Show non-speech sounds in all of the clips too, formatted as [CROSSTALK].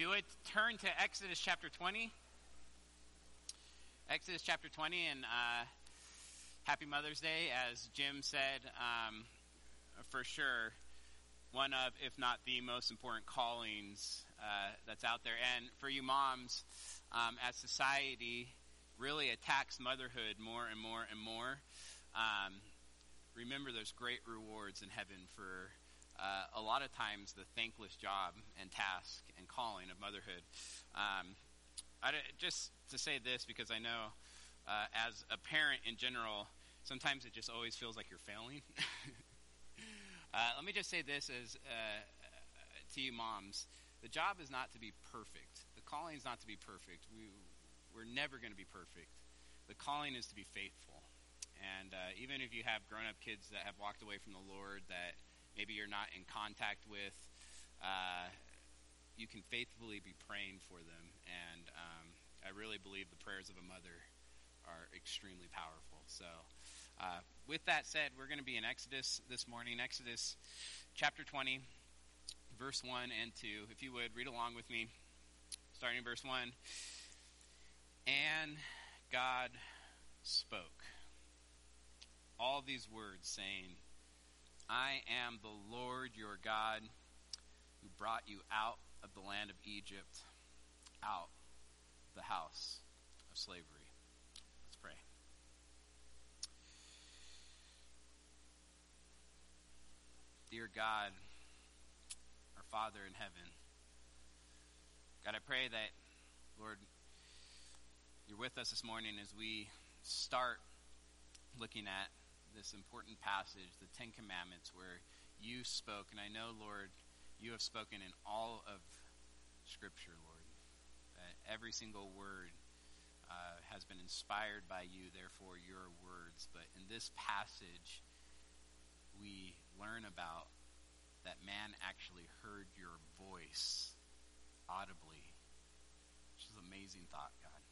You would turn to Exodus chapter 20. Exodus chapter 20, and uh, happy Mother's Day, as Jim said, um, for sure, one of, if not the most important callings uh, that's out there. And for you moms, um, as society really attacks motherhood more and more and more, um, remember there's great rewards in heaven for uh, a lot of times the thankless job and task and calling of motherhood. Um, I, just to say this because I know uh, as a parent in general, sometimes it just always feels like you're failing. [LAUGHS] uh, let me just say this as uh, to you moms: the job is not to be perfect. The calling is not to be perfect. We we're never going to be perfect. The calling is to be faithful. And uh, even if you have grown-up kids that have walked away from the Lord that maybe you're not in contact with, uh, you can faithfully be praying for them. And um, I really believe the prayers of a mother are extremely powerful. So, uh, with that said, we're going to be in Exodus this morning, Exodus chapter 20, verse 1 and 2. If you would, read along with me, starting in verse 1. And God spoke all these words, saying, I am the Lord your God who brought you out of the land of Egypt, out the house of slavery. Let's pray. Dear God, our Father in heaven, God, I pray that, Lord, you're with us this morning as we start looking at this important passage, the Ten Commandments, where you spoke, and I know, Lord, you have spoken in all of Scripture, Lord. That every single word uh, has been inspired by you, therefore, your words. But in this passage, we learn about that man actually heard your voice audibly, which is an amazing thought, God.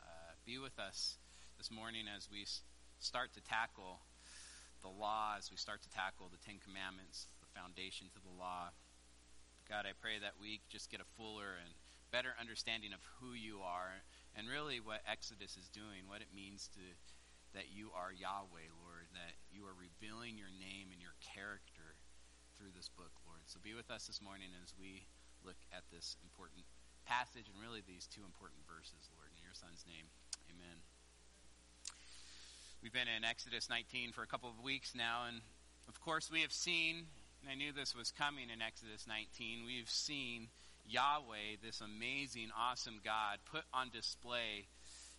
Uh, be with us this morning as we start to tackle the law, as we start to tackle the Ten Commandments, the foundation to the law. God, I pray that we just get a fuller and better understanding of who you are and really what Exodus is doing, what it means to that you are Yahweh, Lord, that you are revealing your name and your character through this book, Lord. So be with us this morning as we look at this important passage and really these two important verses, Lord. In your son's name, amen. We've been in Exodus 19 for a couple of weeks now, and of course, we have seen, and I knew this was coming in Exodus 19, we've seen Yahweh, this amazing, awesome God, put on display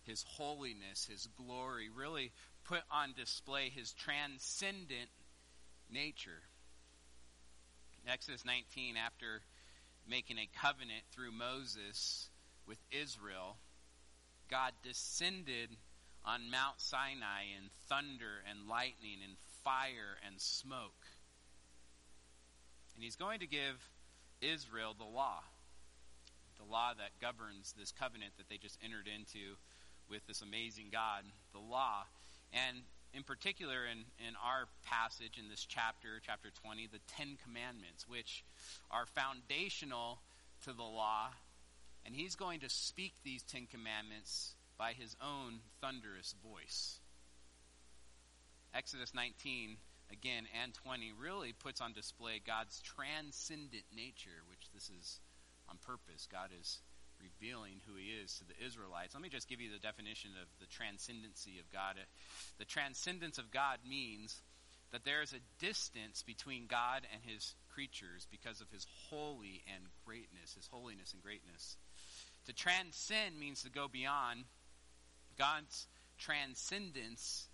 his holiness, his glory, really put on display his transcendent nature. In Exodus 19, after making a covenant through Moses with Israel, God descended on Mount Sinai in thunder and lightning and fire and smoke. And he's going to give Israel the law, the law that governs this covenant that they just entered into with this amazing God, the law. And in particular, in, in our passage in this chapter, chapter 20, the Ten Commandments, which are foundational to the law. And he's going to speak these Ten Commandments by his own thunderous voice. Exodus 19, again, and 20 really puts on display God's transcendent nature, which this is on purpose. God is revealing who he is to the Israelites. Let me just give you the definition of the transcendency of God. Uh, the transcendence of God means that there is a distance between God and his creatures because of his holy and greatness, his holiness and greatness. To transcend means to go beyond God's transcendence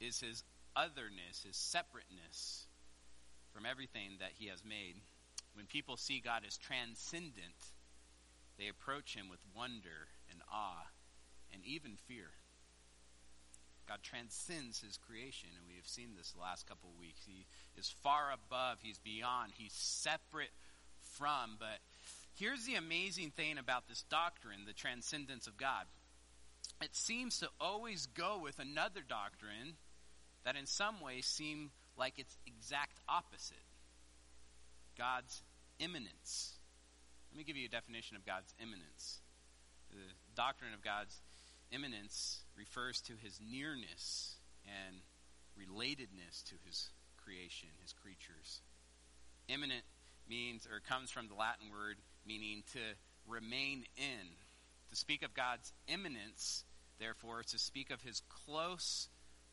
is his otherness, his separateness from everything that he has made. When people see God as transcendent, they approach him with wonder and awe and even fear. God transcends his creation, and we have seen this the last couple of weeks. He is far above, he's beyond, he's separate from. But here's the amazing thing about this doctrine the transcendence of God it seems to always go with another doctrine that in some ways seem like its exact opposite God's immanence. Let me give you a definition of God's immanence. The doctrine of God's immanence refers to his nearness and relatedness to his creation, his creatures. Immanent means, or comes from the Latin word meaning to remain in. To speak of God's immanence, therefore, is to speak of his close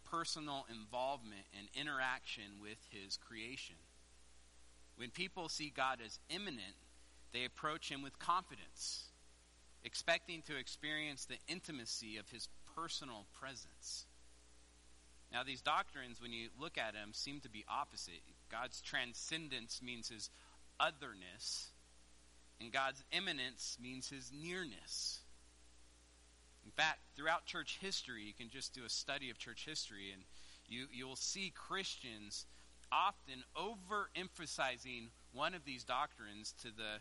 personal involvement and interaction with his creation. When people see God as immanent, they approach him with confidence, expecting to experience the intimacy of his personal presence. Now, these doctrines, when you look at them, seem to be opposite. God's transcendence means his otherness, and God's immanence means his nearness. In fact, throughout church history, you can just do a study of church history, and you, you'll see Christians often overemphasizing one of these doctrines to the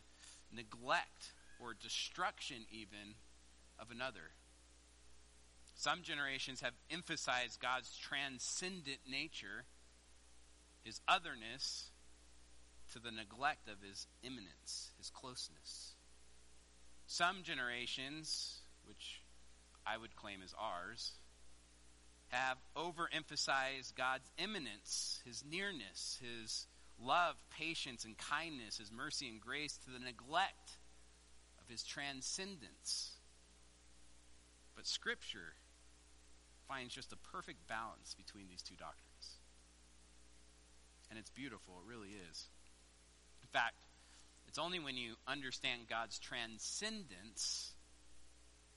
neglect or destruction, even, of another. Some generations have emphasized God's transcendent nature, his otherness, to the neglect of his immanence, his closeness. Some generations, which I would claim as ours, have overemphasized God's immanence, his nearness, his love, patience, and kindness, his mercy and grace to the neglect of his transcendence. But Scripture finds just a perfect balance between these two doctrines. And it's beautiful, it really is. In fact, it's only when you understand God's transcendence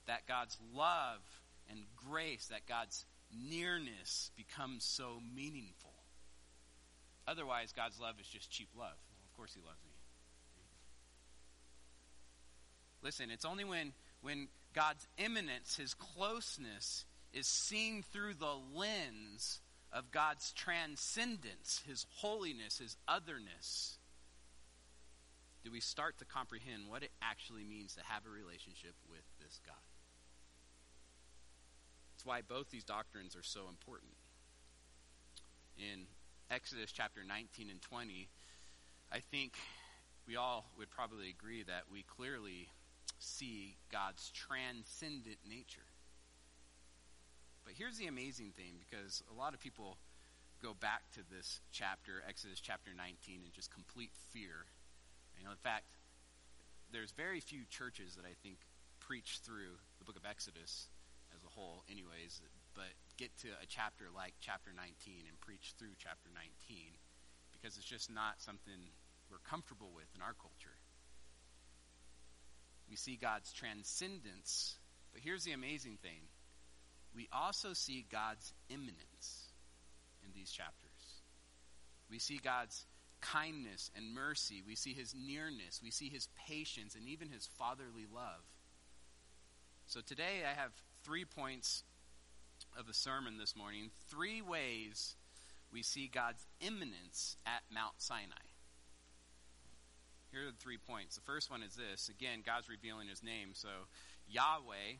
that God's love and grace, that God's nearness becomes so meaningful. Otherwise, God's love is just cheap love. Well, of course, He loves me. Listen, it's only when, when God's immanence, His closeness, is seen through the lens of God's transcendence, His holiness, His otherness, do we start to comprehend what it actually means to have a relationship with this God. Why both these doctrines are so important. In Exodus chapter 19 and 20, I think we all would probably agree that we clearly see God's transcendent nature. But here's the amazing thing because a lot of people go back to this chapter, Exodus chapter 19, in just complete fear. You know, in fact, there's very few churches that I think preach through the book of Exodus whole, anyways, but get to a chapter like chapter 19 and preach through chapter 19 because it's just not something we're comfortable with in our culture. We see God's transcendence, but here's the amazing thing we also see God's immanence in these chapters. We see God's kindness and mercy. We see his nearness. We see his patience and even his fatherly love. So today I have three points of the sermon this morning, three ways we see God's immanence at Mount Sinai. Here are the three points. The first one is this again, God's revealing his name. So, Yahweh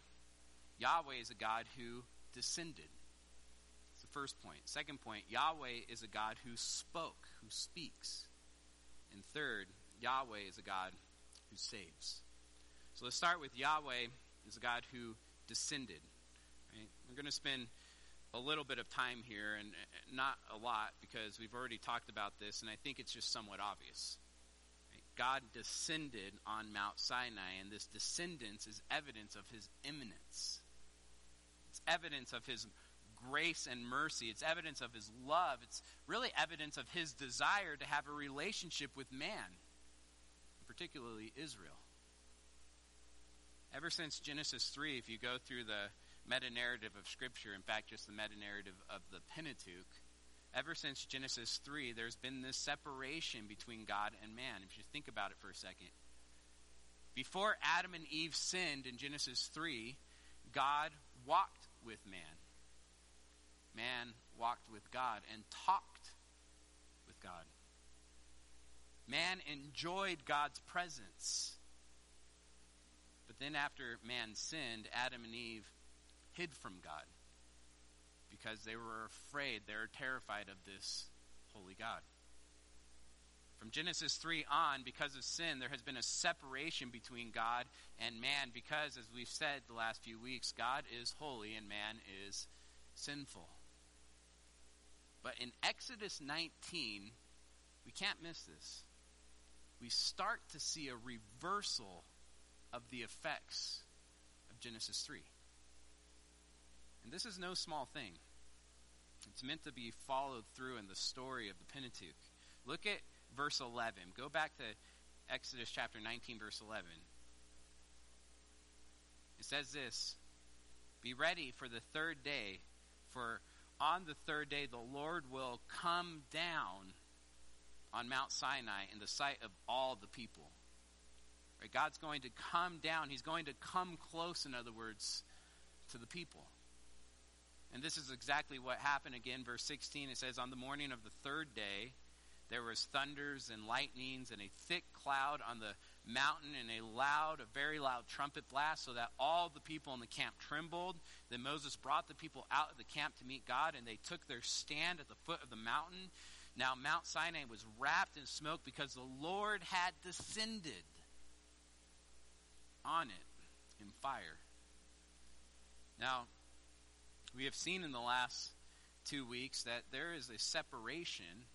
Yahweh is a God who descended. It's the first point. Second point, Yahweh is a God who spoke, who speaks. And third, Yahweh is a God who saves. So let's start with Yahweh is a God who descended. Right? We're going to spend a little bit of time here, and not a lot because we've already talked about this, and I think it's just somewhat obvious. God descended on Mount Sinai, and this descendance is evidence of his immanence. It's evidence of his grace and mercy. It's evidence of his love. It's really evidence of his desire to have a relationship with man, particularly Israel. Ever since Genesis 3, if you go through the meta narrative of Scripture, in fact, just the meta narrative of the Pentateuch, ever since Genesis 3, there's been this separation between God and man. If you think about it for a second. Before Adam and Eve sinned in Genesis 3, God walked with man. Man walked with God and talked with God. Man enjoyed God's presence. But then, after man sinned, Adam and Eve hid from God because they were afraid, they were terrified of this holy God. From Genesis 3 on, because of sin, there has been a separation between God and man because, as we've said the last few weeks, God is holy and man is sinful. But in Exodus 19, we can't miss this. We start to see a reversal of the effects of Genesis 3. And this is no small thing. It's meant to be followed through in the story of the Pentateuch. Look at verse 11. Go back to Exodus chapter 19, verse 11. It says this Be ready for the third day, for on the third day the Lord will come down on Mount Sinai in the sight of all the people. God's going to come down. He's going to come close, in other words, to the people. And this is exactly what happened again. Verse 16 it says, On the morning of the third day, there was thunders and lightnings and a thick cloud on the mountain and a loud, a very loud trumpet blast, so that all the people in the camp trembled. Then Moses brought the people out of the camp to meet God, and they took their stand at the foot of the mountain. Now Mount Sinai was wrapped in smoke because the Lord had descended on it in fire. Now, we have seen in the last two weeks that there is a separation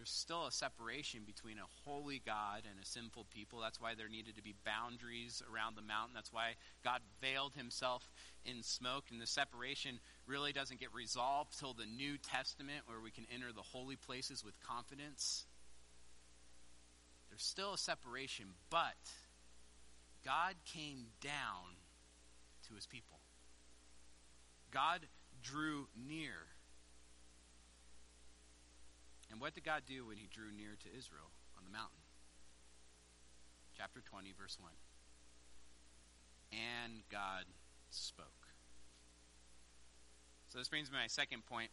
there's still a separation between a holy God and a sinful people. That's why there needed to be boundaries around the mountain. That's why God veiled himself in smoke. And the separation really doesn't get resolved till the New Testament, where we can enter the holy places with confidence. There's still a separation, but God came down to his people. God drew near. And what did God do when he drew near to Israel on the mountain? Chapter 20, verse 1. And God spoke. So this brings me to my second point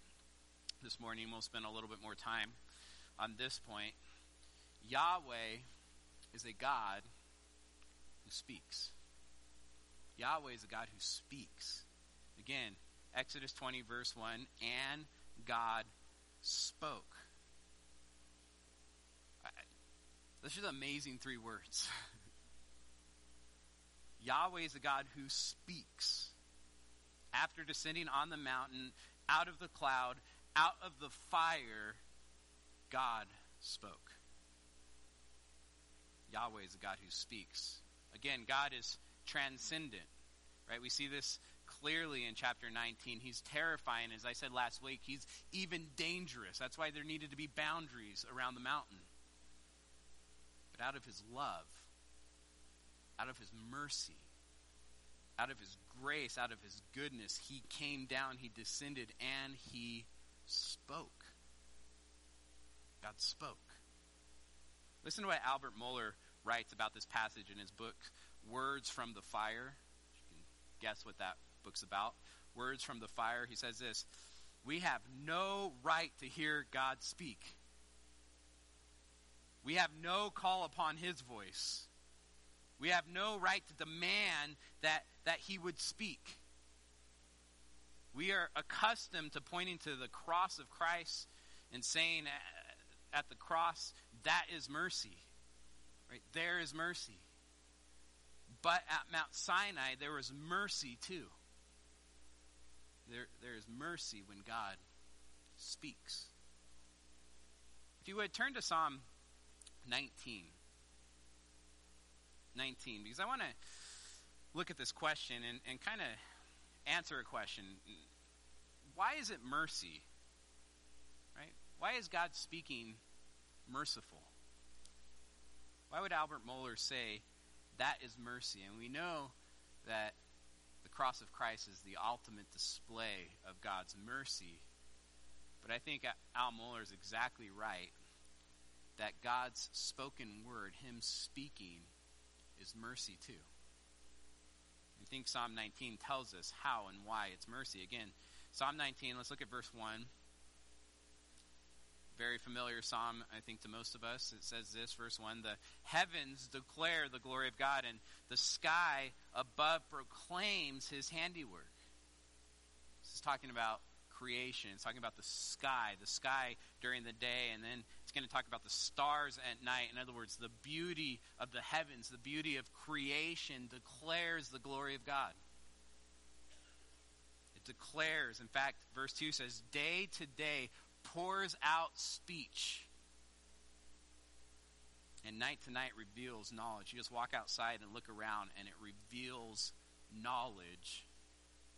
this morning. We'll spend a little bit more time on this point. Yahweh is a God who speaks. Yahweh is a God who speaks. Again, Exodus 20, verse 1 and God spoke. Are the amazing three words. [LAUGHS] Yahweh is a God who speaks. After descending on the mountain, out of the cloud, out of the fire, God spoke. Yahweh is a God who speaks. Again, God is transcendent. Right? We see this clearly in chapter 19. He's terrifying. As I said last week, he's even dangerous. That's why there needed to be boundaries around the mountain. But out of his love, out of his mercy, out of his grace, out of his goodness, he came down, he descended, and he spoke. God spoke. Listen to what Albert Mohler writes about this passage in his book, Words from the Fire. You can guess what that book's about. Words from the Fire. He says this We have no right to hear God speak. We have no call upon his voice. We have no right to demand that, that he would speak. We are accustomed to pointing to the cross of Christ and saying at the cross, that is mercy. Right? There is mercy. But at Mount Sinai, there was mercy too. There, there is mercy when God speaks. If you would turn to Psalm 19. 19, because I want to look at this question and, and kind of answer a question. Why is it mercy? Right? Why is God speaking merciful? Why would Albert Mohler say that is mercy? And we know that the cross of Christ is the ultimate display of God's mercy. But I think Al Mohler is exactly right that God's spoken word, Him speaking, is mercy too. I think Psalm 19 tells us how and why it's mercy. Again, Psalm 19, let's look at verse 1. Very familiar psalm, I think, to most of us. It says this, verse 1 The heavens declare the glory of God, and the sky above proclaims his handiwork. This is talking about creation. It's talking about the sky, the sky during the day, and then It's going to talk about the stars at night. In other words, the beauty of the heavens, the beauty of creation declares the glory of God. It declares, in fact, verse 2 says, day to day pours out speech. And night to night reveals knowledge. You just walk outside and look around, and it reveals knowledge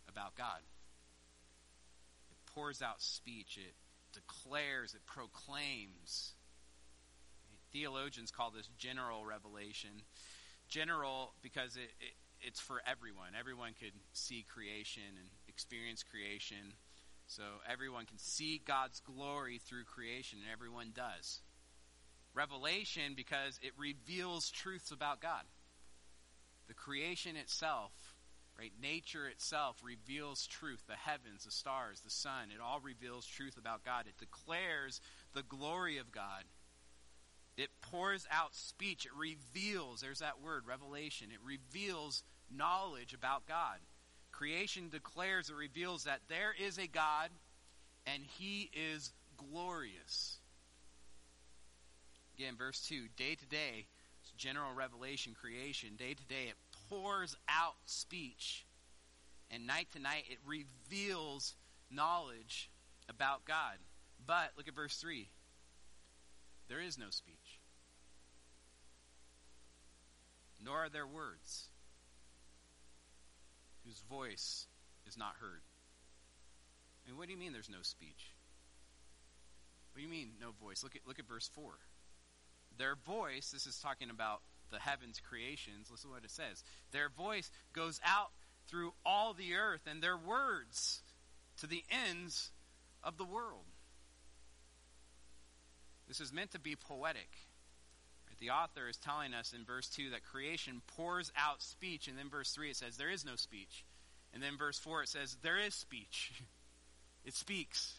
about God. It pours out speech. It declares, it proclaims. Theologians call this general revelation. General because it, it, it's for everyone. Everyone could see creation and experience creation. So everyone can see God's glory through creation, and everyone does. Revelation because it reveals truths about God. The creation itself Right? Nature itself reveals truth. The heavens, the stars, the sun, it all reveals truth about God. It declares the glory of God. It pours out speech. It reveals, there's that word, revelation. It reveals knowledge about God. Creation declares, it reveals that there is a God and he is glorious. Again, verse 2 day to day, general revelation, creation. Day to day, it pours out speech. And night to night, it reveals knowledge about God. But look at verse 3 there is no speech, nor are there words whose voice is not heard. I mean, what do you mean there's no speech? What do you mean no voice? Look at look at verse 4. Their voice, this is talking about the heavens creations, listen to what it says. Their voice goes out through all the earth, and their words to the ends of the world. This is meant to be poetic. The author is telling us in verse 2 that creation pours out speech, and then verse 3 it says there is no speech. And then verse 4 it says there is speech. [LAUGHS] it speaks.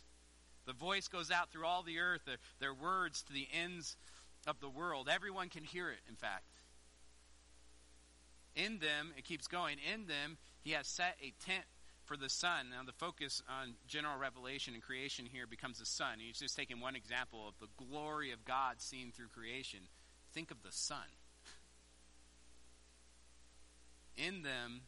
The voice goes out through all the earth, their, their words to the ends of the world. Everyone can hear it, in fact. In them, it keeps going, in them, he has set a tent for the sun. Now, the focus on general revelation and creation here becomes the sun. He's just taking one example of the glory of God seen through creation. Think of the sun. [LAUGHS] In them,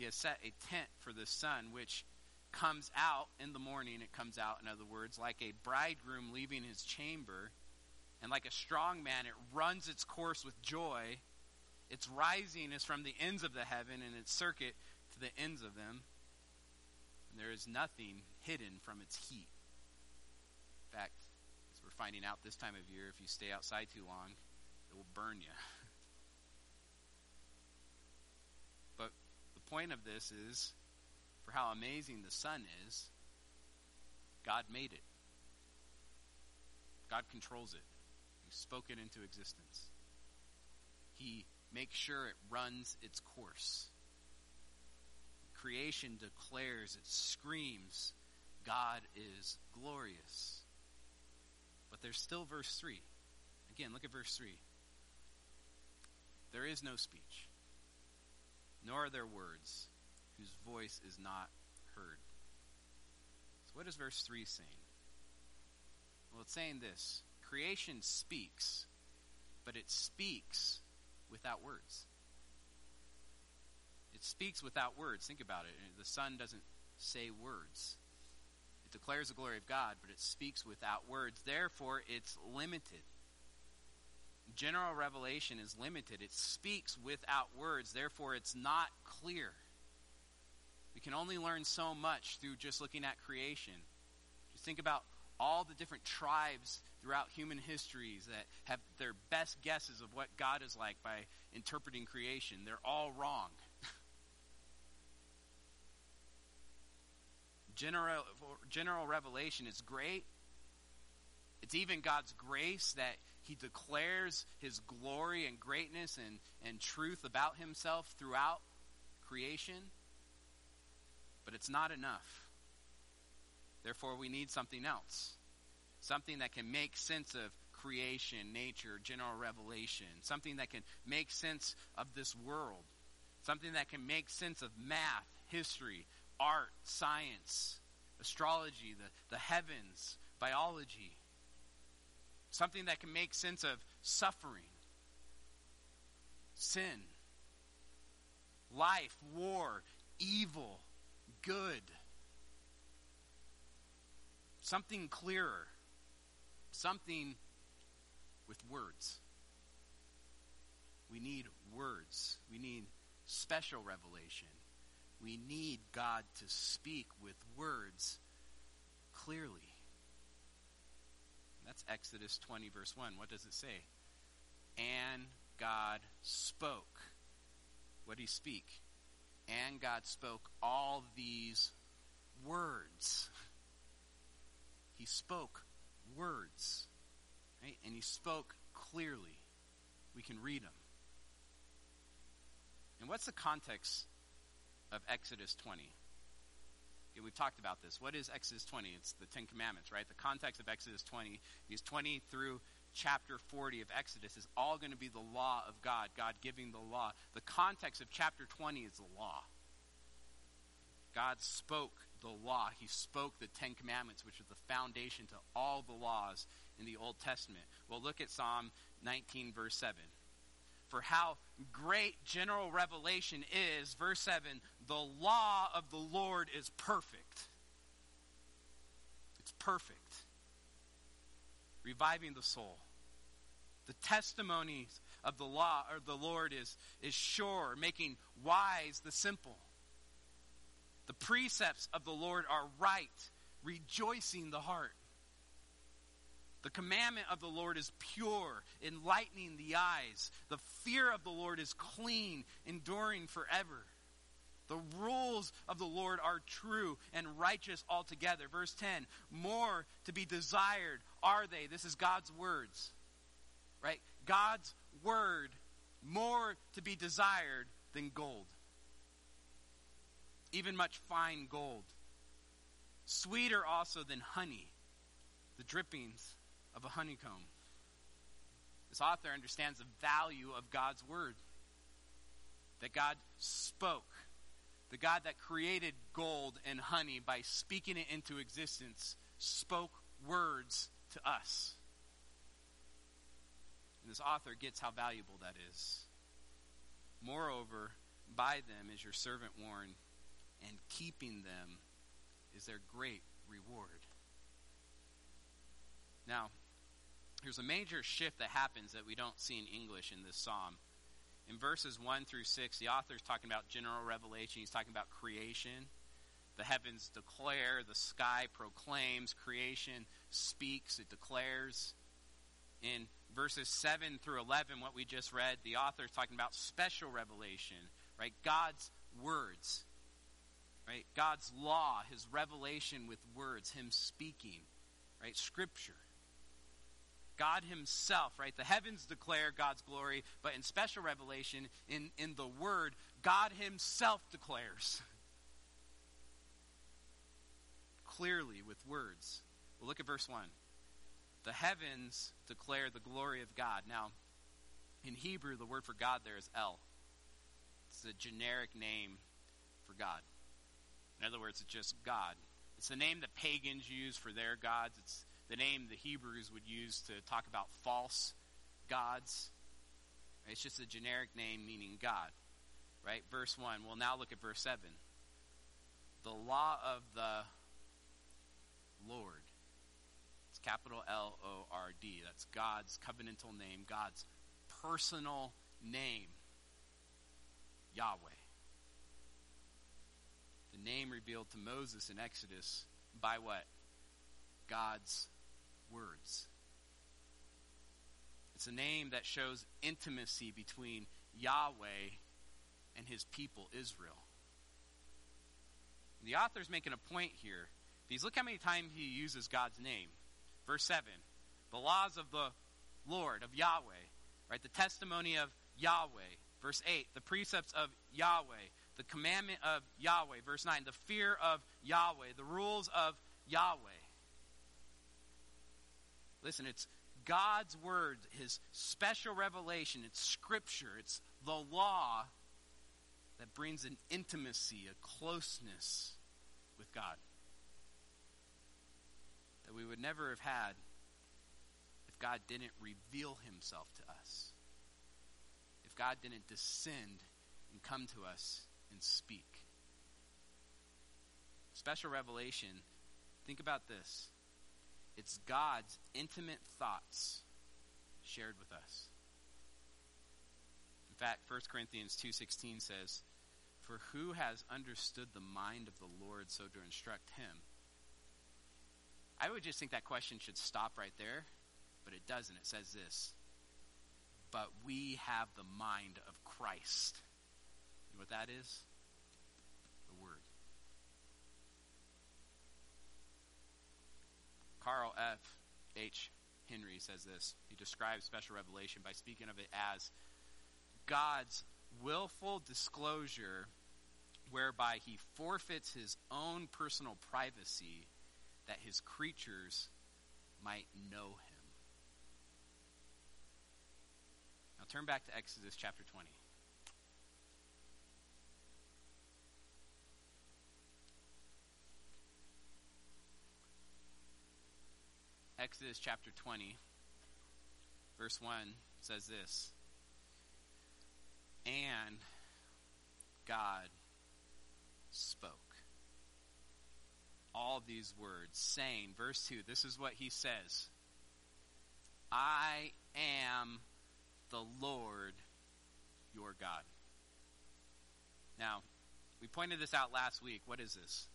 he has set a tent for the sun, which comes out in the morning. It comes out, in other words, like a bridegroom leaving his chamber. And like a strong man, it runs its course with joy its rising is from the ends of the heaven, and its circuit to the ends of them. And there is nothing hidden from its heat. In fact, as we're finding out this time of year, if you stay outside too long, it will burn you. [LAUGHS] but the point of this is for how amazing the sun is, God made it. God controls it. He spoke it into existence. He makes sure it runs its course. Creation declares, it screams, God is glorious. But there's still verse 3. Again, look at verse 3. There is no speech, nor are there words whose voice is not heard. So, what is verse 3 saying? Well, it's saying this creation speaks, but it speaks without words. It speaks without words. Think about it. The sun doesn't say words. It declares the glory of God, but it speaks without words. Therefore, it's limited. General revelation is limited. It speaks without words. Therefore, it's not clear. We can only learn so much through just looking at creation. Just think about all the different tribes throughout human histories that have their best guesses of what God is like by interpreting creation. They're all wrong. [LAUGHS] general, general revelation is great. It's even God's grace that He declares His glory and greatness and, and truth about Himself throughout creation. But it's not enough. Therefore, we need something else. Something that can make sense of creation, nature, general revelation. Something that can make sense of this world. Something that can make sense of math, history, art, science, astrology, the, the heavens, biology. Something that can make sense of suffering, sin, life, war, evil, good. Something clearer, something with words. We need words. We need special revelation. We need God to speak with words clearly. Exodus 20, verse 1. What does it say? And God spoke. What did he speak? And God spoke all these words. [LAUGHS] He spoke words. Right? And he spoke clearly. We can read them. And what's the context of Exodus 20? We've talked about this. What is Exodus 20? It's the Ten Commandments, right? The context of Exodus 20, these 20 through chapter 40 of Exodus is all going to be the law of God, God giving the law. The context of chapter 20 is the law. God spoke the law. He spoke the Ten Commandments, which is the foundation to all the laws in the Old Testament. Well, look at Psalm 19, verse 7 for how great general revelation is. Verse 7 the law of the Lord is perfect. It's perfect. Reviving the soul. The testimonies of the law or the Lord is, is sure, making wise the simple. The precepts of the Lord are right, rejoicing the heart. The commandment of the Lord is pure, enlightening the eyes. The fear of the Lord is clean, enduring forever. The rules of the Lord are true and righteous altogether. Verse 10 More to be desired are they. This is God's words. Right? God's word, more to be desired than gold. Even much fine gold. Sweeter also than honey, the drippings of a honeycomb. This author understands the value of God's word. That God spoke. The God that created gold and honey by speaking it into existence spoke words to us. And this author gets how valuable that is. Moreover, by them is your servant warned, and keeping them is their great reward. Now, there's a major shift that happens that we don't see in English in this psalm. In verses 1 through 6, the author is talking about general revelation. He's talking about creation. The heavens declare, the sky proclaims, creation speaks, it declares. In verses 7 through 11, what we just read, the author is talking about special revelation, right? God's words, right? God's law, his revelation with words, him speaking, right? Scripture. God Himself, right? The heavens declare God's glory, but in special revelation, in, in the Word, God Himself declares clearly with words. Well, look at verse 1. The heavens declare the glory of God. Now, in Hebrew, the word for God there is El. It's a generic name for God. In other words, it's just God. It's the name that pagans use for their gods. It's the name the Hebrews would use to talk about false gods. It's just a generic name meaning God. Right? Verse 1. We'll now look at verse 7. The law of the Lord. It's capital L O R D. That's God's covenantal name, God's personal name. Yahweh. The name revealed to Moses in Exodus by what? God's words. It's a name that shows intimacy between Yahweh and his people, Israel. The author's making a point here. Because look how many times he uses God's name. Verse 7 the laws of the Lord, of Yahweh, right? The testimony of Yahweh. Verse 8 the precepts of Yahweh, the commandment of Yahweh. Verse 9 the fear of Yahweh, the rules of Yahweh. Listen, it's God's word, his special revelation, it's scripture, it's the law that brings an intimacy, a closeness with God that we would never have had if God didn't reveal himself to us. If God didn't descend and come to us and speak. Special revelation, think about this. It's God's intimate thoughts shared with us. In fact, 1 Corinthians 2:16 says, "For who has understood the mind of the Lord so to instruct him?" I would just think that question should stop right there, but it doesn't. It says this, "But we have the mind of Christ." You know what that is? The Word. Carl F. H. Henry says this. He describes special revelation by speaking of it as God's willful disclosure whereby he forfeits his own personal privacy that his creatures might know him. Now turn back to Exodus chapter 20. Exodus chapter 20, verse 1 says this And God spoke all these words, saying, verse 2, this is what he says I am the Lord your God. Now, we pointed this out last week. What is this?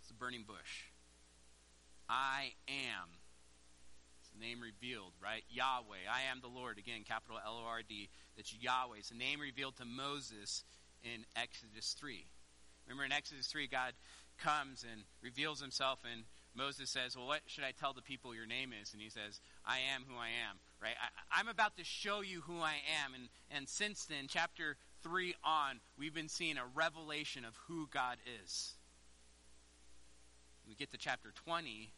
It's a burning bush. I am. It's the name revealed, right? Yahweh. I am the Lord. Again, capital L O R D. That's Yahweh. It's the name revealed to Moses in Exodus 3. Remember in Exodus 3, God comes and reveals himself, and Moses says, Well, what should I tell the people your name is? And he says, I am who I am, right? I, am about to show you who I am. And, and since then, chapter 3 on, we've been seeing a revelation of who God is. We get to chapter 20,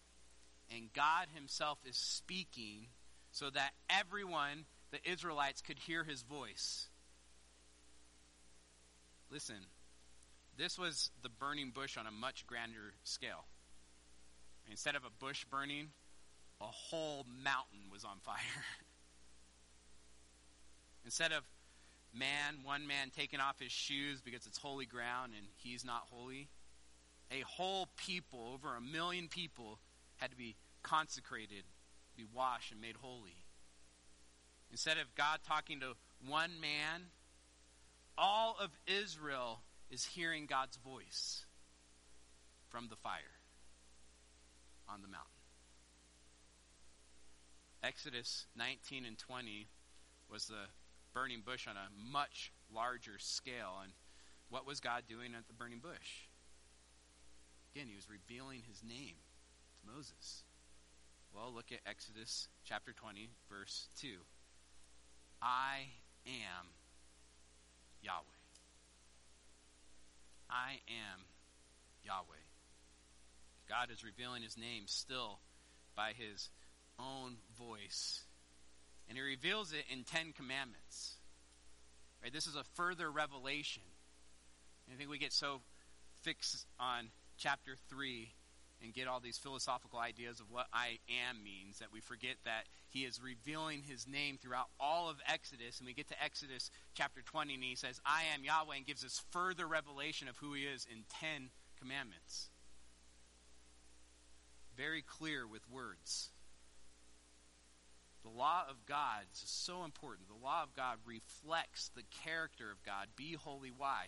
and God Himself is speaking so that everyone, the Israelites, could hear His voice. Listen, this was the burning bush on a much grander scale. Instead of a bush burning, a whole mountain was on fire. [LAUGHS] Instead of man, one man taking off his shoes because it's holy ground and he's not holy, a whole people, over a million people, had to be consecrated, be washed, and made holy. Instead of God talking to one man, all of Israel is hearing God's voice from the fire on the mountain. Exodus 19 and 20 was the burning bush on a much larger scale. And what was God doing at the burning bush? Again, he was revealing his name to Moses. Well, look at Exodus chapter 20, verse 2. I am Yahweh. I am Yahweh. God is revealing his name still by his own voice. And he reveals it in Ten Commandments. Right? This is a further revelation. I think we get so fixed on chapter 3 and get all these philosophical ideas of what I am means that we forget that he is revealing his name throughout all of Exodus. And we get to Exodus chapter 20, and he says, I am Yahweh, and gives us further revelation of who he is in 10 commandments. Very clear with words. The law of God is so important. The law of God reflects the character of God. Be holy. Why?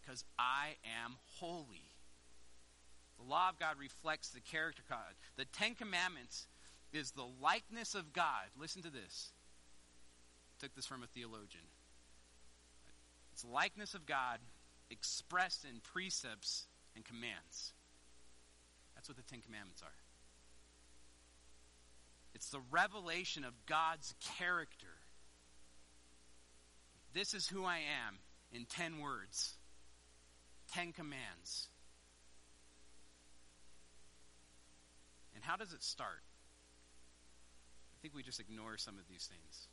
Because I am holy. The law of God reflects the character of God. The Ten Commandments is the likeness of God. Listen to this. I took this from a theologian. It's the likeness of God expressed in precepts and commands. That's what the Ten Commandments are. It's the revelation of God's character. This is who I am in ten words, ten commands. How does it start? I think we just ignore some of these things.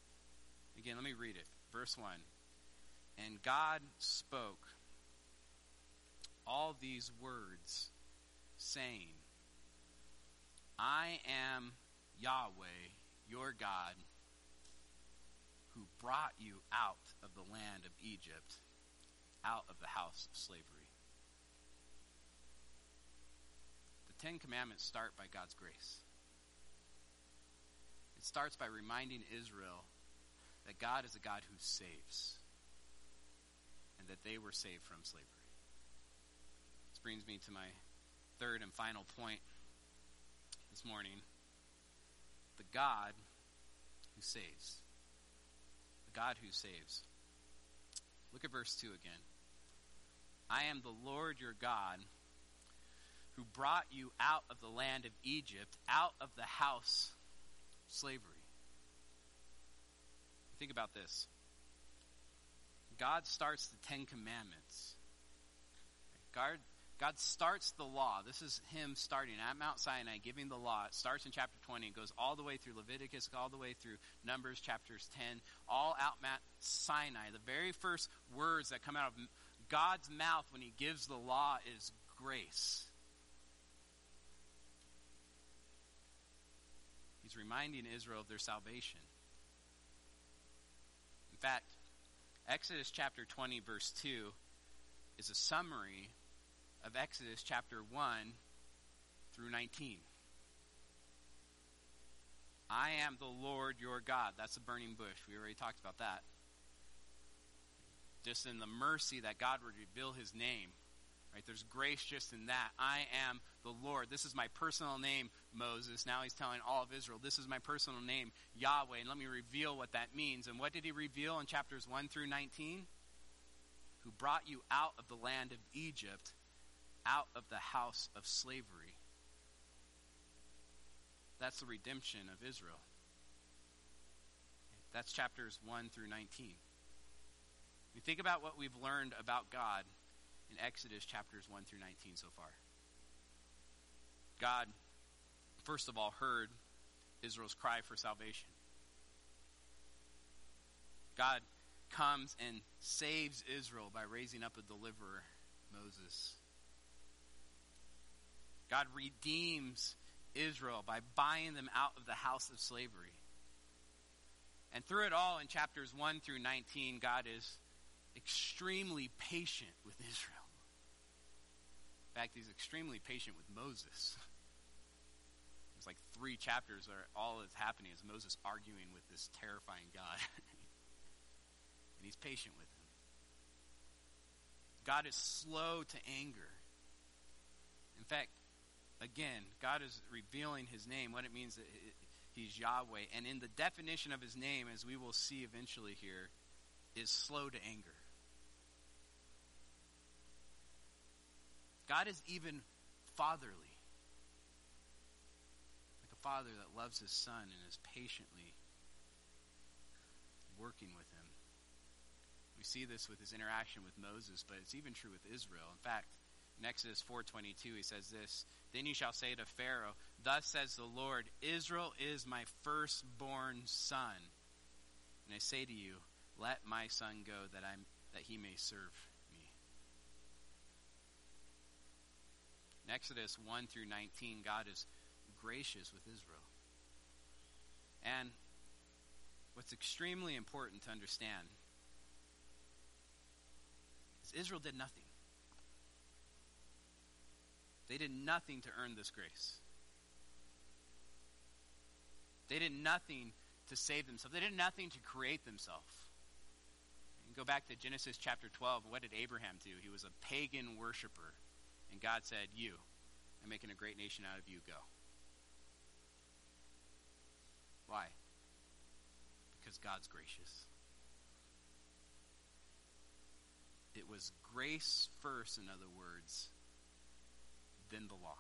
Again, let me read it. Verse 1. And God spoke all these words, saying, I am Yahweh, your God, who brought you out of the land of Egypt, out of the house of slavery. The Ten Commandments start by God's grace. It starts by reminding Israel that God is a God who saves and that they were saved from slavery. This brings me to my third and final point this morning the God who saves. The God who saves. Look at verse 2 again. I am the Lord your God who brought you out of the land of Egypt, out of the house slavery. Think about this. God starts the Ten Commandments. God, God starts the law. This is Him starting at Mount Sinai, giving the law. It starts in chapter 20 and goes all the way through Leviticus, all the way through Numbers, chapters 10, all out Mount Sinai. The very first words that come out of God's mouth when He gives the law is grace. He's reminding Israel of their salvation. In fact, Exodus chapter 20, verse 2 is a summary of Exodus chapter 1 through 19. I am the Lord your God. That's a burning bush. We already talked about that. Just in the mercy that God would reveal his name Right? There's grace just in that. I am the Lord. This is my personal name, Moses. Now he's telling all of Israel, this is my personal name, Yahweh. And let me reveal what that means. And what did he reveal in chapters 1 through 19? Who brought you out of the land of Egypt, out of the house of slavery. That's the redemption of Israel. That's chapters 1 through 19. You think about what we've learned about God in Exodus chapters 1 through 19 so far. God, first of all, heard Israel's cry for salvation. God comes and saves Israel by raising up a deliverer, Moses. God redeems Israel by buying them out of the house of slavery. And through it all, in chapters 1 through 19, God is extremely patient with Israel. In fact, he's extremely patient with Moses. It's like three chapters are all that's happening is Moses arguing with this terrifying God. [LAUGHS] and he's patient with him. God is slow to anger. In fact, again, God is revealing his name, what it means that he's Yahweh. And in the definition of his name, as we will see eventually here, is slow to anger. God is even fatherly. Like a father that loves his son and is patiently working with him. We see this with his interaction with Moses, but it's even true with Israel. In fact, in Exodus 4:22 he says this, "Then you shall say to Pharaoh, thus says the Lord, Israel is my firstborn son. And I say to you, let my son go that I that he may serve In Exodus 1 through 19, God is gracious with Israel. And what's extremely important to understand is Israel did nothing. They did nothing to earn this grace. They did nothing to save themselves. They did nothing to create themselves. go back to Genesis chapter 12. What did Abraham do? He was a pagan worshiper. And God said, You, I'm making a great nation out of you, go. Why? Because God's gracious. It was grace first, in other words, then the law.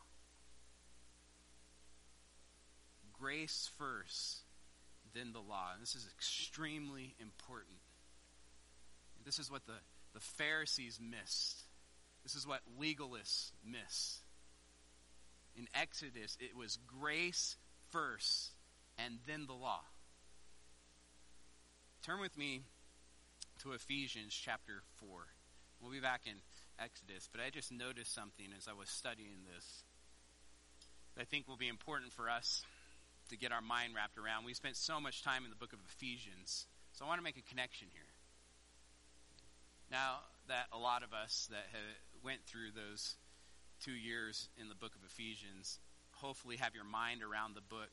Grace first, then the law. And this is extremely important. This is what the, the Pharisees missed. This is what legalists miss. In Exodus, it was grace first and then the law. Turn with me to Ephesians chapter 4. We'll be back in Exodus, but I just noticed something as I was studying this that I think will be important for us to get our mind wrapped around. We spent so much time in the book of Ephesians, so I want to make a connection here. Now that a lot of us that went through those two years in the book of Ephesians hopefully have your mind around the book,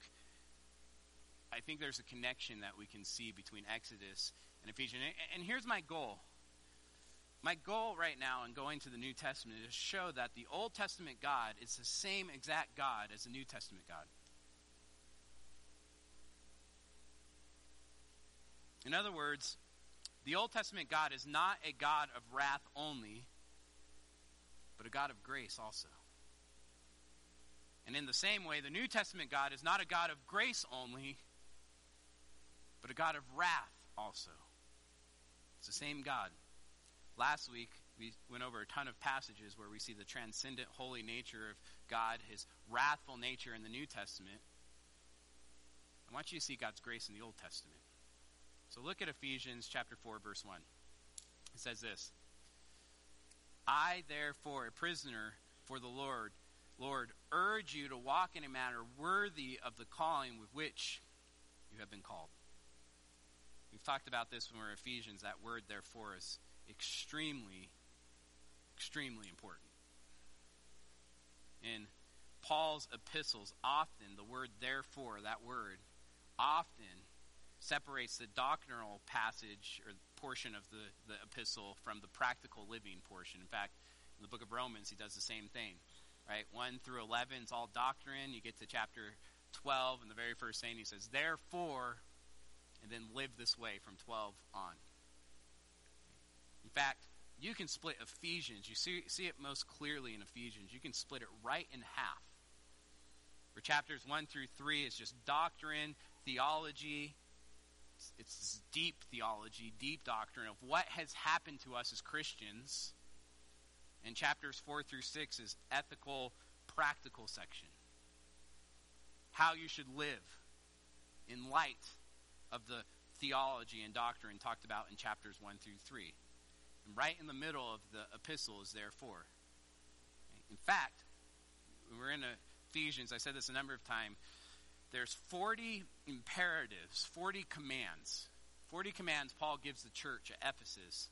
I think there's a connection that we can see between Exodus and Ephesians. And here's my goal. My goal right now in going to the New Testament is to show that the Old Testament God is the same exact God as the New Testament God. In other words, the Old Testament God is not a God of wrath only, but a God of grace also. And in the same way, the New Testament God is not a God of grace only, but a God of wrath also. It's the same God. Last week, we went over a ton of passages where we see the transcendent holy nature of God, his wrathful nature in the New Testament. I want you to see God's grace in the Old Testament. So look at Ephesians chapter 4 verse 1. It says this: I therefore, a prisoner for the Lord, Lord, urge you to walk in a manner worthy of the calling with which you have been called. We've talked about this when we're Ephesians. That word, therefore, is extremely, extremely important. In Paul's epistles, often the word therefore, that word, often separates the doctrinal passage or portion of the, the epistle from the practical living portion. In fact, in the book of Romans, he does the same thing. Right? 1 through 11 is all doctrine. You get to chapter 12, and the very first thing he says, Therefore, and then live this way from 12 on. In fact, you can split Ephesians. You see, see it most clearly in Ephesians. You can split it right in half. For chapters 1 through 3 is just doctrine, theology, it's deep theology, deep doctrine of what has happened to us as Christians. And chapters 4 through 6 is ethical, practical section. How you should live in light of the theology and doctrine talked about in chapters 1 through 3. And right in the middle of the epistle is therefore. In fact, we're in Ephesians, I said this a number of times, there's 40 imperatives, 40 commands. 40 commands Paul gives the church at Ephesus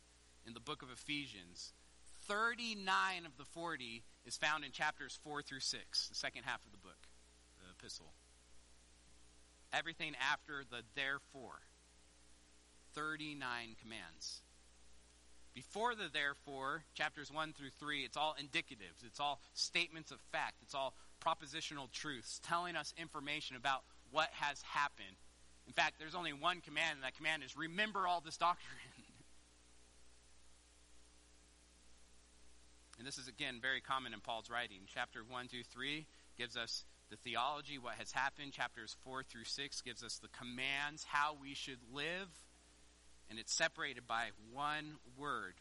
in the book of Ephesians. 39 of the 40 is found in chapters 4 through 6, the second half of the book, the epistle. Everything after the therefore. 39 commands. Before the therefore, chapters 1 through 3, it's all indicatives. It's all statements of fact. It's all propositional truths, telling us information about what has happened. In fact, there's only one command, and that command is remember all this doctrine. [LAUGHS] and this is, again, very common in Paul's writing. Chapter 1 through 3 gives us the theology, what has happened. Chapters 4 through 6 gives us the commands, how we should live. And it's separated by one word,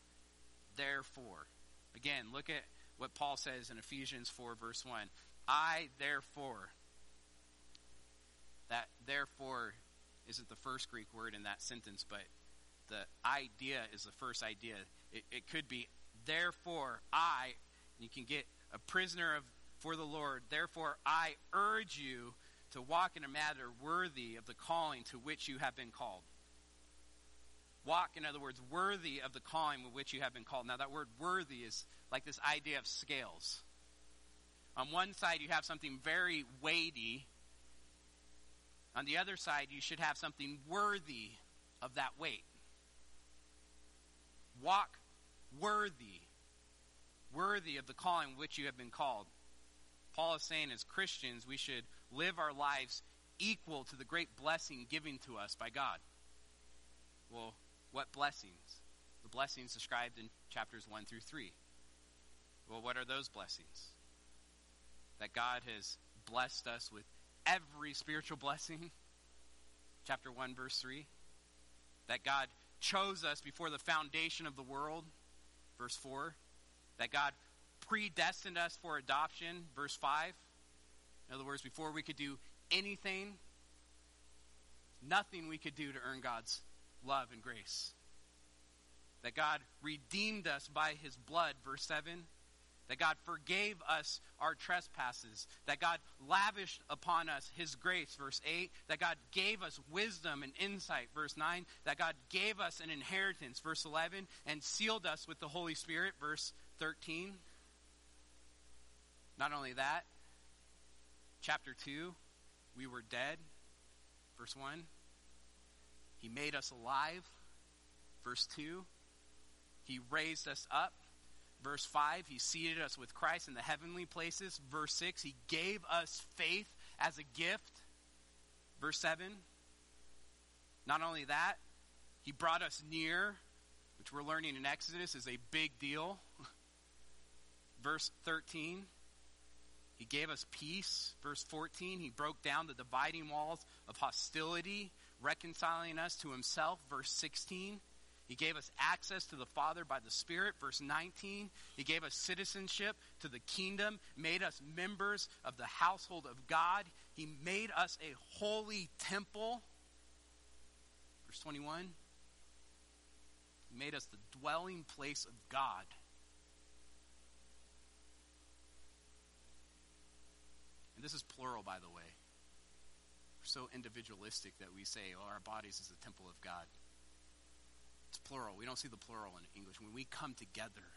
therefore. Again, look at what Paul says in Ephesians 4, verse 1. I, therefore, that therefore isn't the first Greek word in that sentence, but the idea is the first idea. It, it could be, therefore, I, you can get a prisoner of for the Lord. Therefore, I urge you to walk in a manner worthy of the calling to which you have been called. Walk, in other words, worthy of the calling with which you have been called. Now, that word worthy is like this idea of scales. On one side, you have something very weighty. On the other side, you should have something worthy of that weight. Walk worthy, worthy of the calling which you have been called. Paul is saying, as Christians, we should live our lives equal to the great blessing given to us by God. Well, what blessings? The blessings described in chapters 1 through 3. Well, what are those blessings? That God has blessed us with every spiritual blessing. [LAUGHS] Chapter 1, verse 3. That God chose us before the foundation of the world. Verse 4. That God predestined us for adoption. Verse 5. In other words, before we could do anything, nothing we could do to earn God's love and grace. That God redeemed us by his blood. Verse 7 that God forgave us our trespasses, that God lavished upon us his grace, verse 8, that God gave us wisdom and insight, verse 9, that God gave us an inheritance, verse 11, and sealed us with the Holy Spirit, verse 13. Not only that, chapter 2, we were dead, verse 1. He made us alive, verse 2. He raised us up, Verse 5, he seated us with Christ in the heavenly places. Verse 6, he gave us faith as a gift. Verse 7, not only that, he brought us near, which we're learning in Exodus is a big deal. [LAUGHS] Verse 13, he gave us peace. Verse 14, he broke down the dividing walls of hostility, reconciling us to himself. Verse 16, he gave us access to the Father by the Spirit. Verse 19. He gave us citizenship to the kingdom, made us members of the household of God. He made us a holy temple. Verse 21. He made us the dwelling place of God. And this is plural, by the way. We're so individualistic that we say, oh, our bodies is the temple of God. It's plural. We don't see the plural in English. When we come together,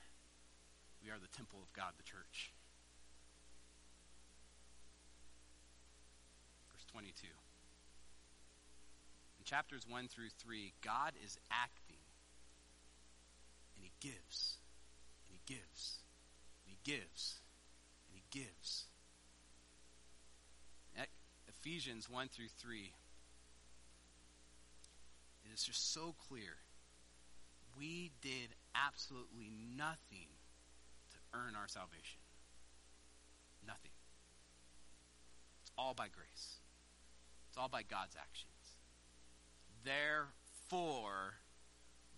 we are the temple of God, the church. Verse 22. In chapters 1 through 3, God is acting, and He gives, and He gives, and He gives, and He gives. Ephesians 1 through 3, it is just so clear we did absolutely nothing to earn our salvation. Nothing. It's all by grace, it's all by God's actions. Therefore,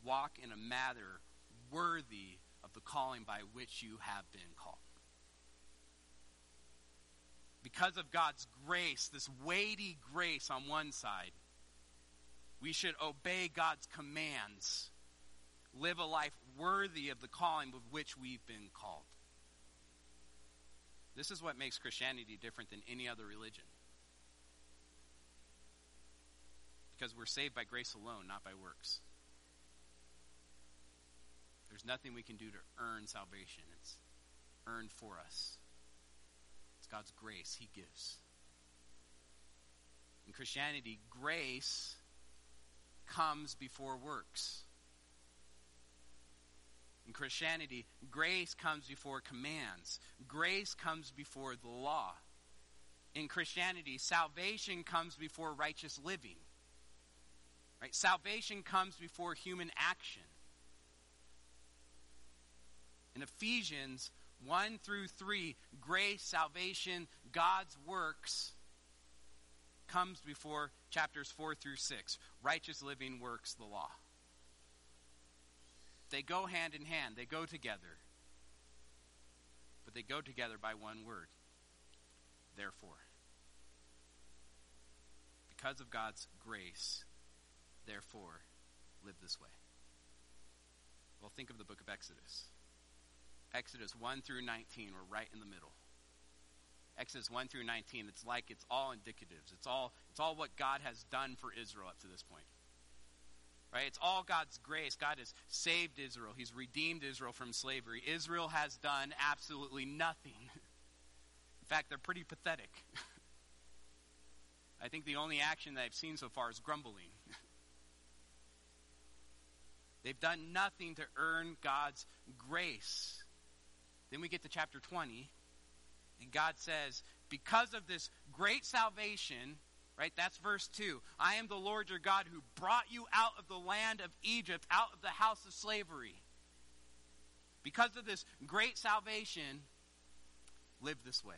walk in a manner worthy of the calling by which you have been called. Because of God's grace, this weighty grace on one side, we should obey God's commands live a life worthy of the calling with which we've been called. This is what makes Christianity different than any other religion. Because we're saved by grace alone, not by works. There's nothing we can do to earn salvation. It's earned for us. It's God's grace He gives. In Christianity, grace comes before works. In Christianity, grace comes before commands, grace comes before the law. In Christianity, salvation comes before righteous living. Right? Salvation comes before human action. In Ephesians 1 through 3, grace, salvation, God's works comes before chapters 4 through 6. Righteous living works the law. They go hand in hand, they go together. But they go together by one word. Therefore. Because of God's grace, therefore, live this way. Well, think of the book of Exodus. Exodus 1 through 19, we're right in the middle. Exodus 1 through 19, it's like it's all indicatives. It's all, it's all what God has done for Israel up to this point. Right? It's all God's grace. God has saved Israel. He's redeemed Israel from slavery. Israel has done absolutely nothing. In fact, they're pretty pathetic. [LAUGHS] I think the only action that I've seen so far is grumbling. [LAUGHS] They've done nothing to earn God's grace. Then we get to chapter 20, and God says, Because of this great salvation, Right? That's verse 2. I am the Lord your God who brought you out of the land of Egypt, out of the house of slavery. Because of this great salvation, live this way.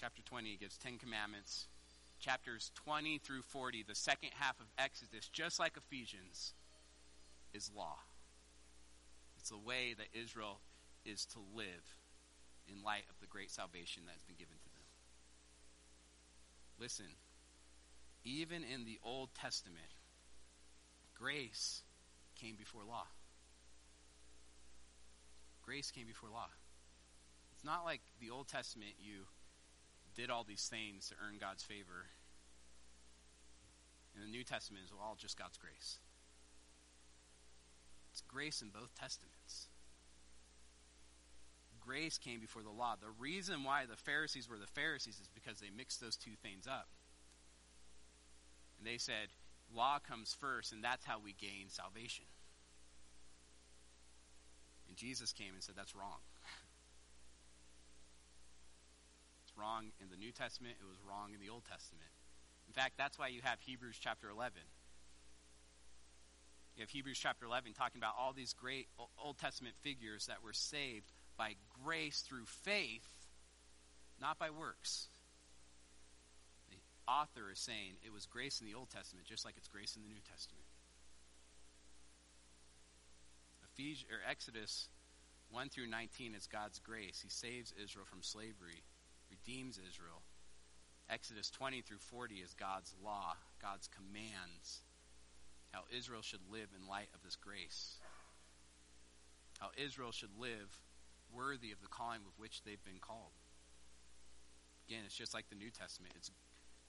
Chapter 20 gives 10 commandments. Chapters 20 through 40, the second half of Exodus, just like Ephesians, is law. It's the way that Israel is to live in light of the great salvation that has been given. Listen, even in the Old Testament, grace came before law. Grace came before law. It's not like the Old Testament, you did all these things to earn God's favor. In the New Testament, it's all just God's grace. It's grace in both Testaments. Grace came before the law. The reason why the Pharisees were the Pharisees is because they mixed those two things up. And they said, law comes first, and that's how we gain salvation. And Jesus came and said, that's wrong. [LAUGHS] it's wrong in the New Testament, it was wrong in the Old Testament. In fact, that's why you have Hebrews chapter 11. You have Hebrews chapter 11 talking about all these great Old Testament figures that were saved by grace through faith, not by works. The author is saying it was grace in the Old Testament just like it's grace in the New Testament. Ephes- or Exodus 1 through 19 is God's grace. He saves Israel from slavery, redeems Israel. Exodus 20 through 40 is God's law, God's commands, how Israel should live in light of this grace, how Israel should live worthy of the calling with which they've been called. Again, it's just like the New Testament. It's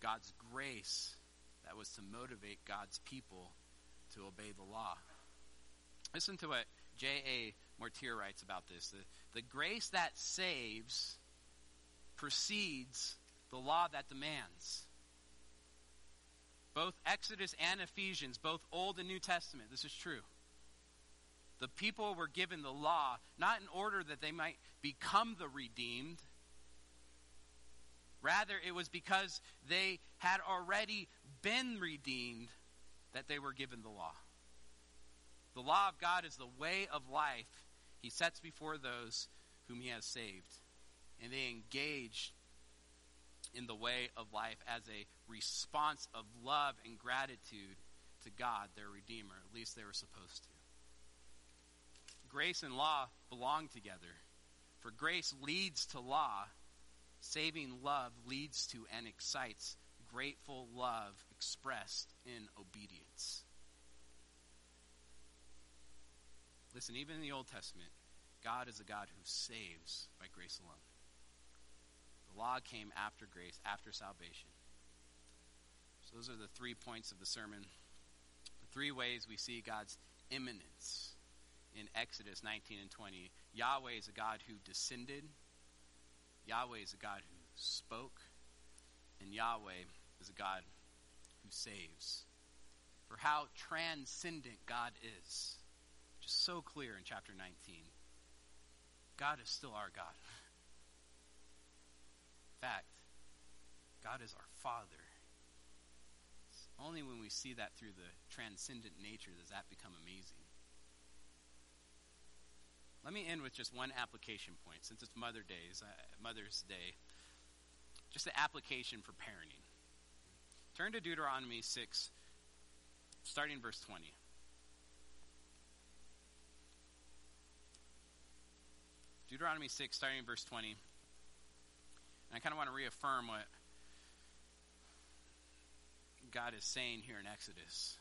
God's grace that was to motivate God's people to obey the law. Listen to what J.A. Motyer writes about this. The, the grace that saves precedes the law that demands. Both Exodus and Ephesians, both Old and New Testament, this is true. The people were given the law not in order that they might become the redeemed. Rather, it was because they had already been redeemed that they were given the law. The law of God is the way of life he sets before those whom he has saved. And they engage in the way of life as a response of love and gratitude to God, their Redeemer. At least they were supposed to. Grace and law belong together. For grace leads to law, saving love leads to and excites grateful love expressed in obedience. Listen, even in the Old Testament, God is a God who saves by grace alone. The law came after grace, after salvation. So those are the three points of the sermon. The three ways we see God's immanence in Exodus 19 and 20. Yahweh is a God who descended. Yahweh is a God who spoke. And Yahweh is a God who saves. For how transcendent God is. Just so clear in chapter 19. God is still our God. In fact, God is our Father. It's only when we see that through the transcendent nature does that become amazing. Let me end with just one application point, since it's Mother Days, uh, Mother's Day. Just the application for parenting. Turn to Deuteronomy 6, starting verse 20. Deuteronomy 6, starting verse 20. And I kind of want to reaffirm what God is saying here in Exodus.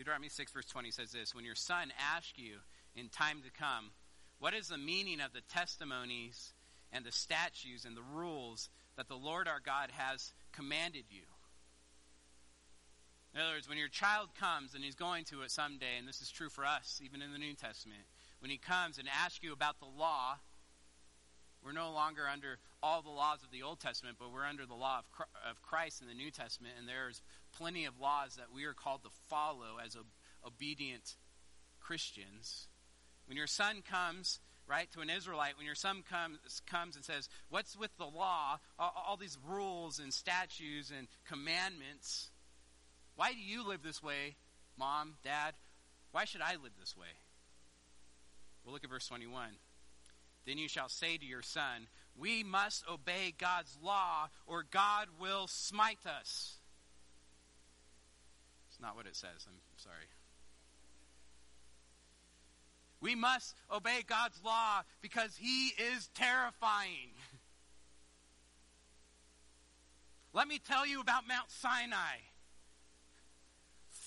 Deuteronomy 6, verse 20 says this When your son asks you in time to come, what is the meaning of the testimonies and the statutes and the rules that the Lord our God has commanded you? In other words, when your child comes, and he's going to it someday, and this is true for us, even in the New Testament, when he comes and asks you about the law, we're no longer under all the laws of the Old Testament, but we're under the law of Christ in the New Testament, and there's plenty of laws that we are called to follow as obedient Christians. When your son comes, right, to an Israelite, when your son comes, comes and says, What's with the law? All, all these rules and statutes and commandments. Why do you live this way, mom, dad? Why should I live this way? Well, look at verse 21. Then you shall say to your son, We must obey God's law, or God will smite us. It's not what it says. I'm sorry. We must obey God's law because He is terrifying. [LAUGHS] Let me tell you about Mount Sinai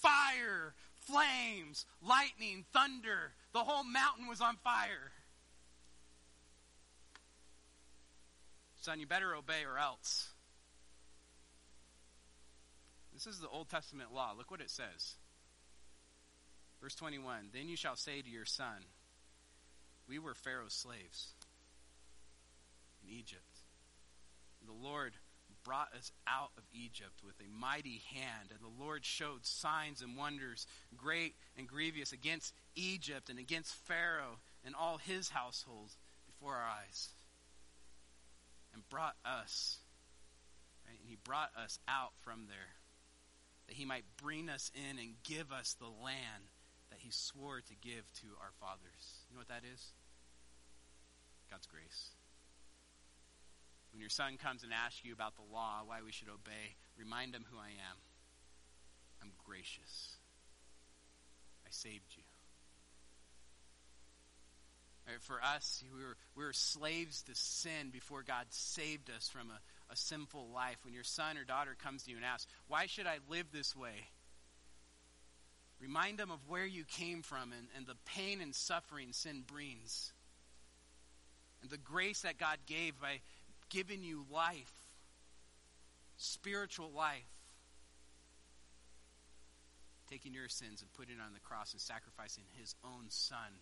fire, flames, lightning, thunder. The whole mountain was on fire. Son, you better obey or else. This is the Old Testament law. Look what it says. Verse 21 Then you shall say to your son, We were Pharaoh's slaves in Egypt. The Lord brought us out of Egypt with a mighty hand, and the Lord showed signs and wonders, great and grievous, against Egypt and against Pharaoh and all his household before our eyes, and brought us. Right? And he brought us out from there, that he might bring us in and give us the land that he swore to give to our fathers. You know what that is? God's grace. When your son comes and asks you about the law, why we should obey, remind him who I am. I'm gracious. I saved you. Right, for us, we were, we were slaves to sin before God saved us from a, a sinful life. When your son or daughter comes to you and asks, Why should I live this way? Remind them of where you came from and, and the pain and suffering sin brings. And the grace that God gave by giving you life, spiritual life. Taking your sins and putting it on the cross and sacrificing his own son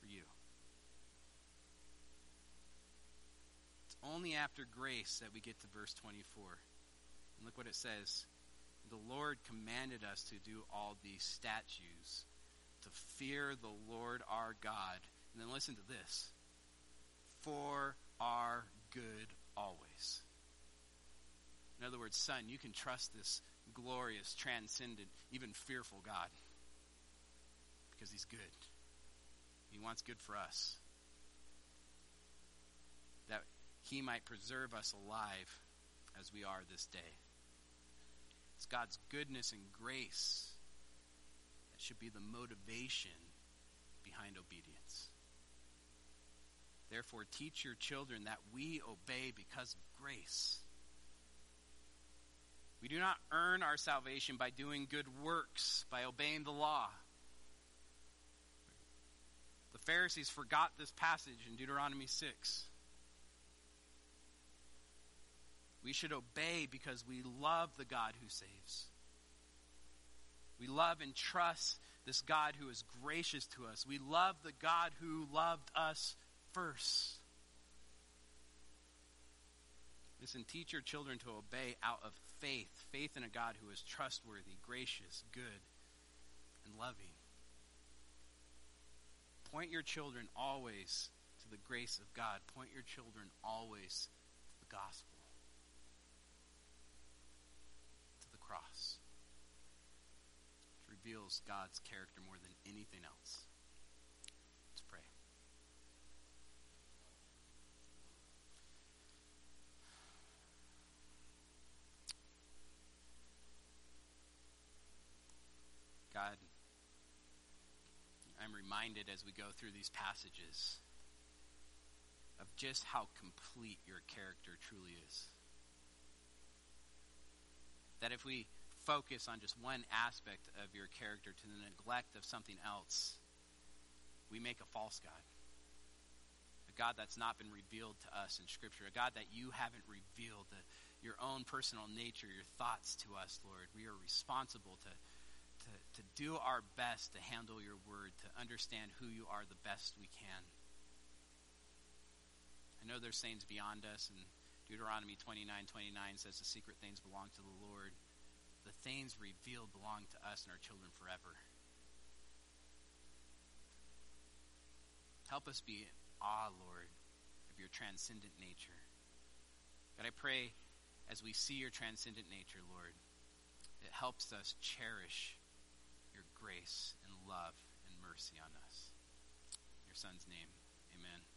for you. Only after grace that we get to verse 24. And look what it says. The Lord commanded us to do all these statutes, to fear the Lord our God. And then listen to this for our good always. In other words, son, you can trust this glorious, transcendent, even fearful God because he's good. He wants good for us. That he might preserve us alive as we are this day. It's God's goodness and grace that should be the motivation behind obedience. Therefore, teach your children that we obey because of grace. We do not earn our salvation by doing good works, by obeying the law. The Pharisees forgot this passage in Deuteronomy 6. We should obey because we love the God who saves. We love and trust this God who is gracious to us. We love the God who loved us first. Listen, teach your children to obey out of faith faith in a God who is trustworthy, gracious, good, and loving. Point your children always to the grace of God. Point your children always to the gospel, to the cross, which reveals God's character more than anything else. Let's pray. God, I'm reminded as we go through these passages of just how complete your character truly is. That if we focus on just one aspect of your character to the neglect of something else, we make a false God. A God that's not been revealed to us in Scripture. A God that you haven't revealed, the, your own personal nature, your thoughts to us, Lord. We are responsible to to, to do our best to handle your word, to understand who you are the best we can. I know there's things beyond us, and Deuteronomy 29 29 says the secret things belong to the Lord. Things revealed belong to us and our children forever. Help us be in awe, Lord, of your transcendent nature. God, I pray as we see your transcendent nature, Lord, it helps us cherish your grace and love and mercy on us. In your son's name, amen.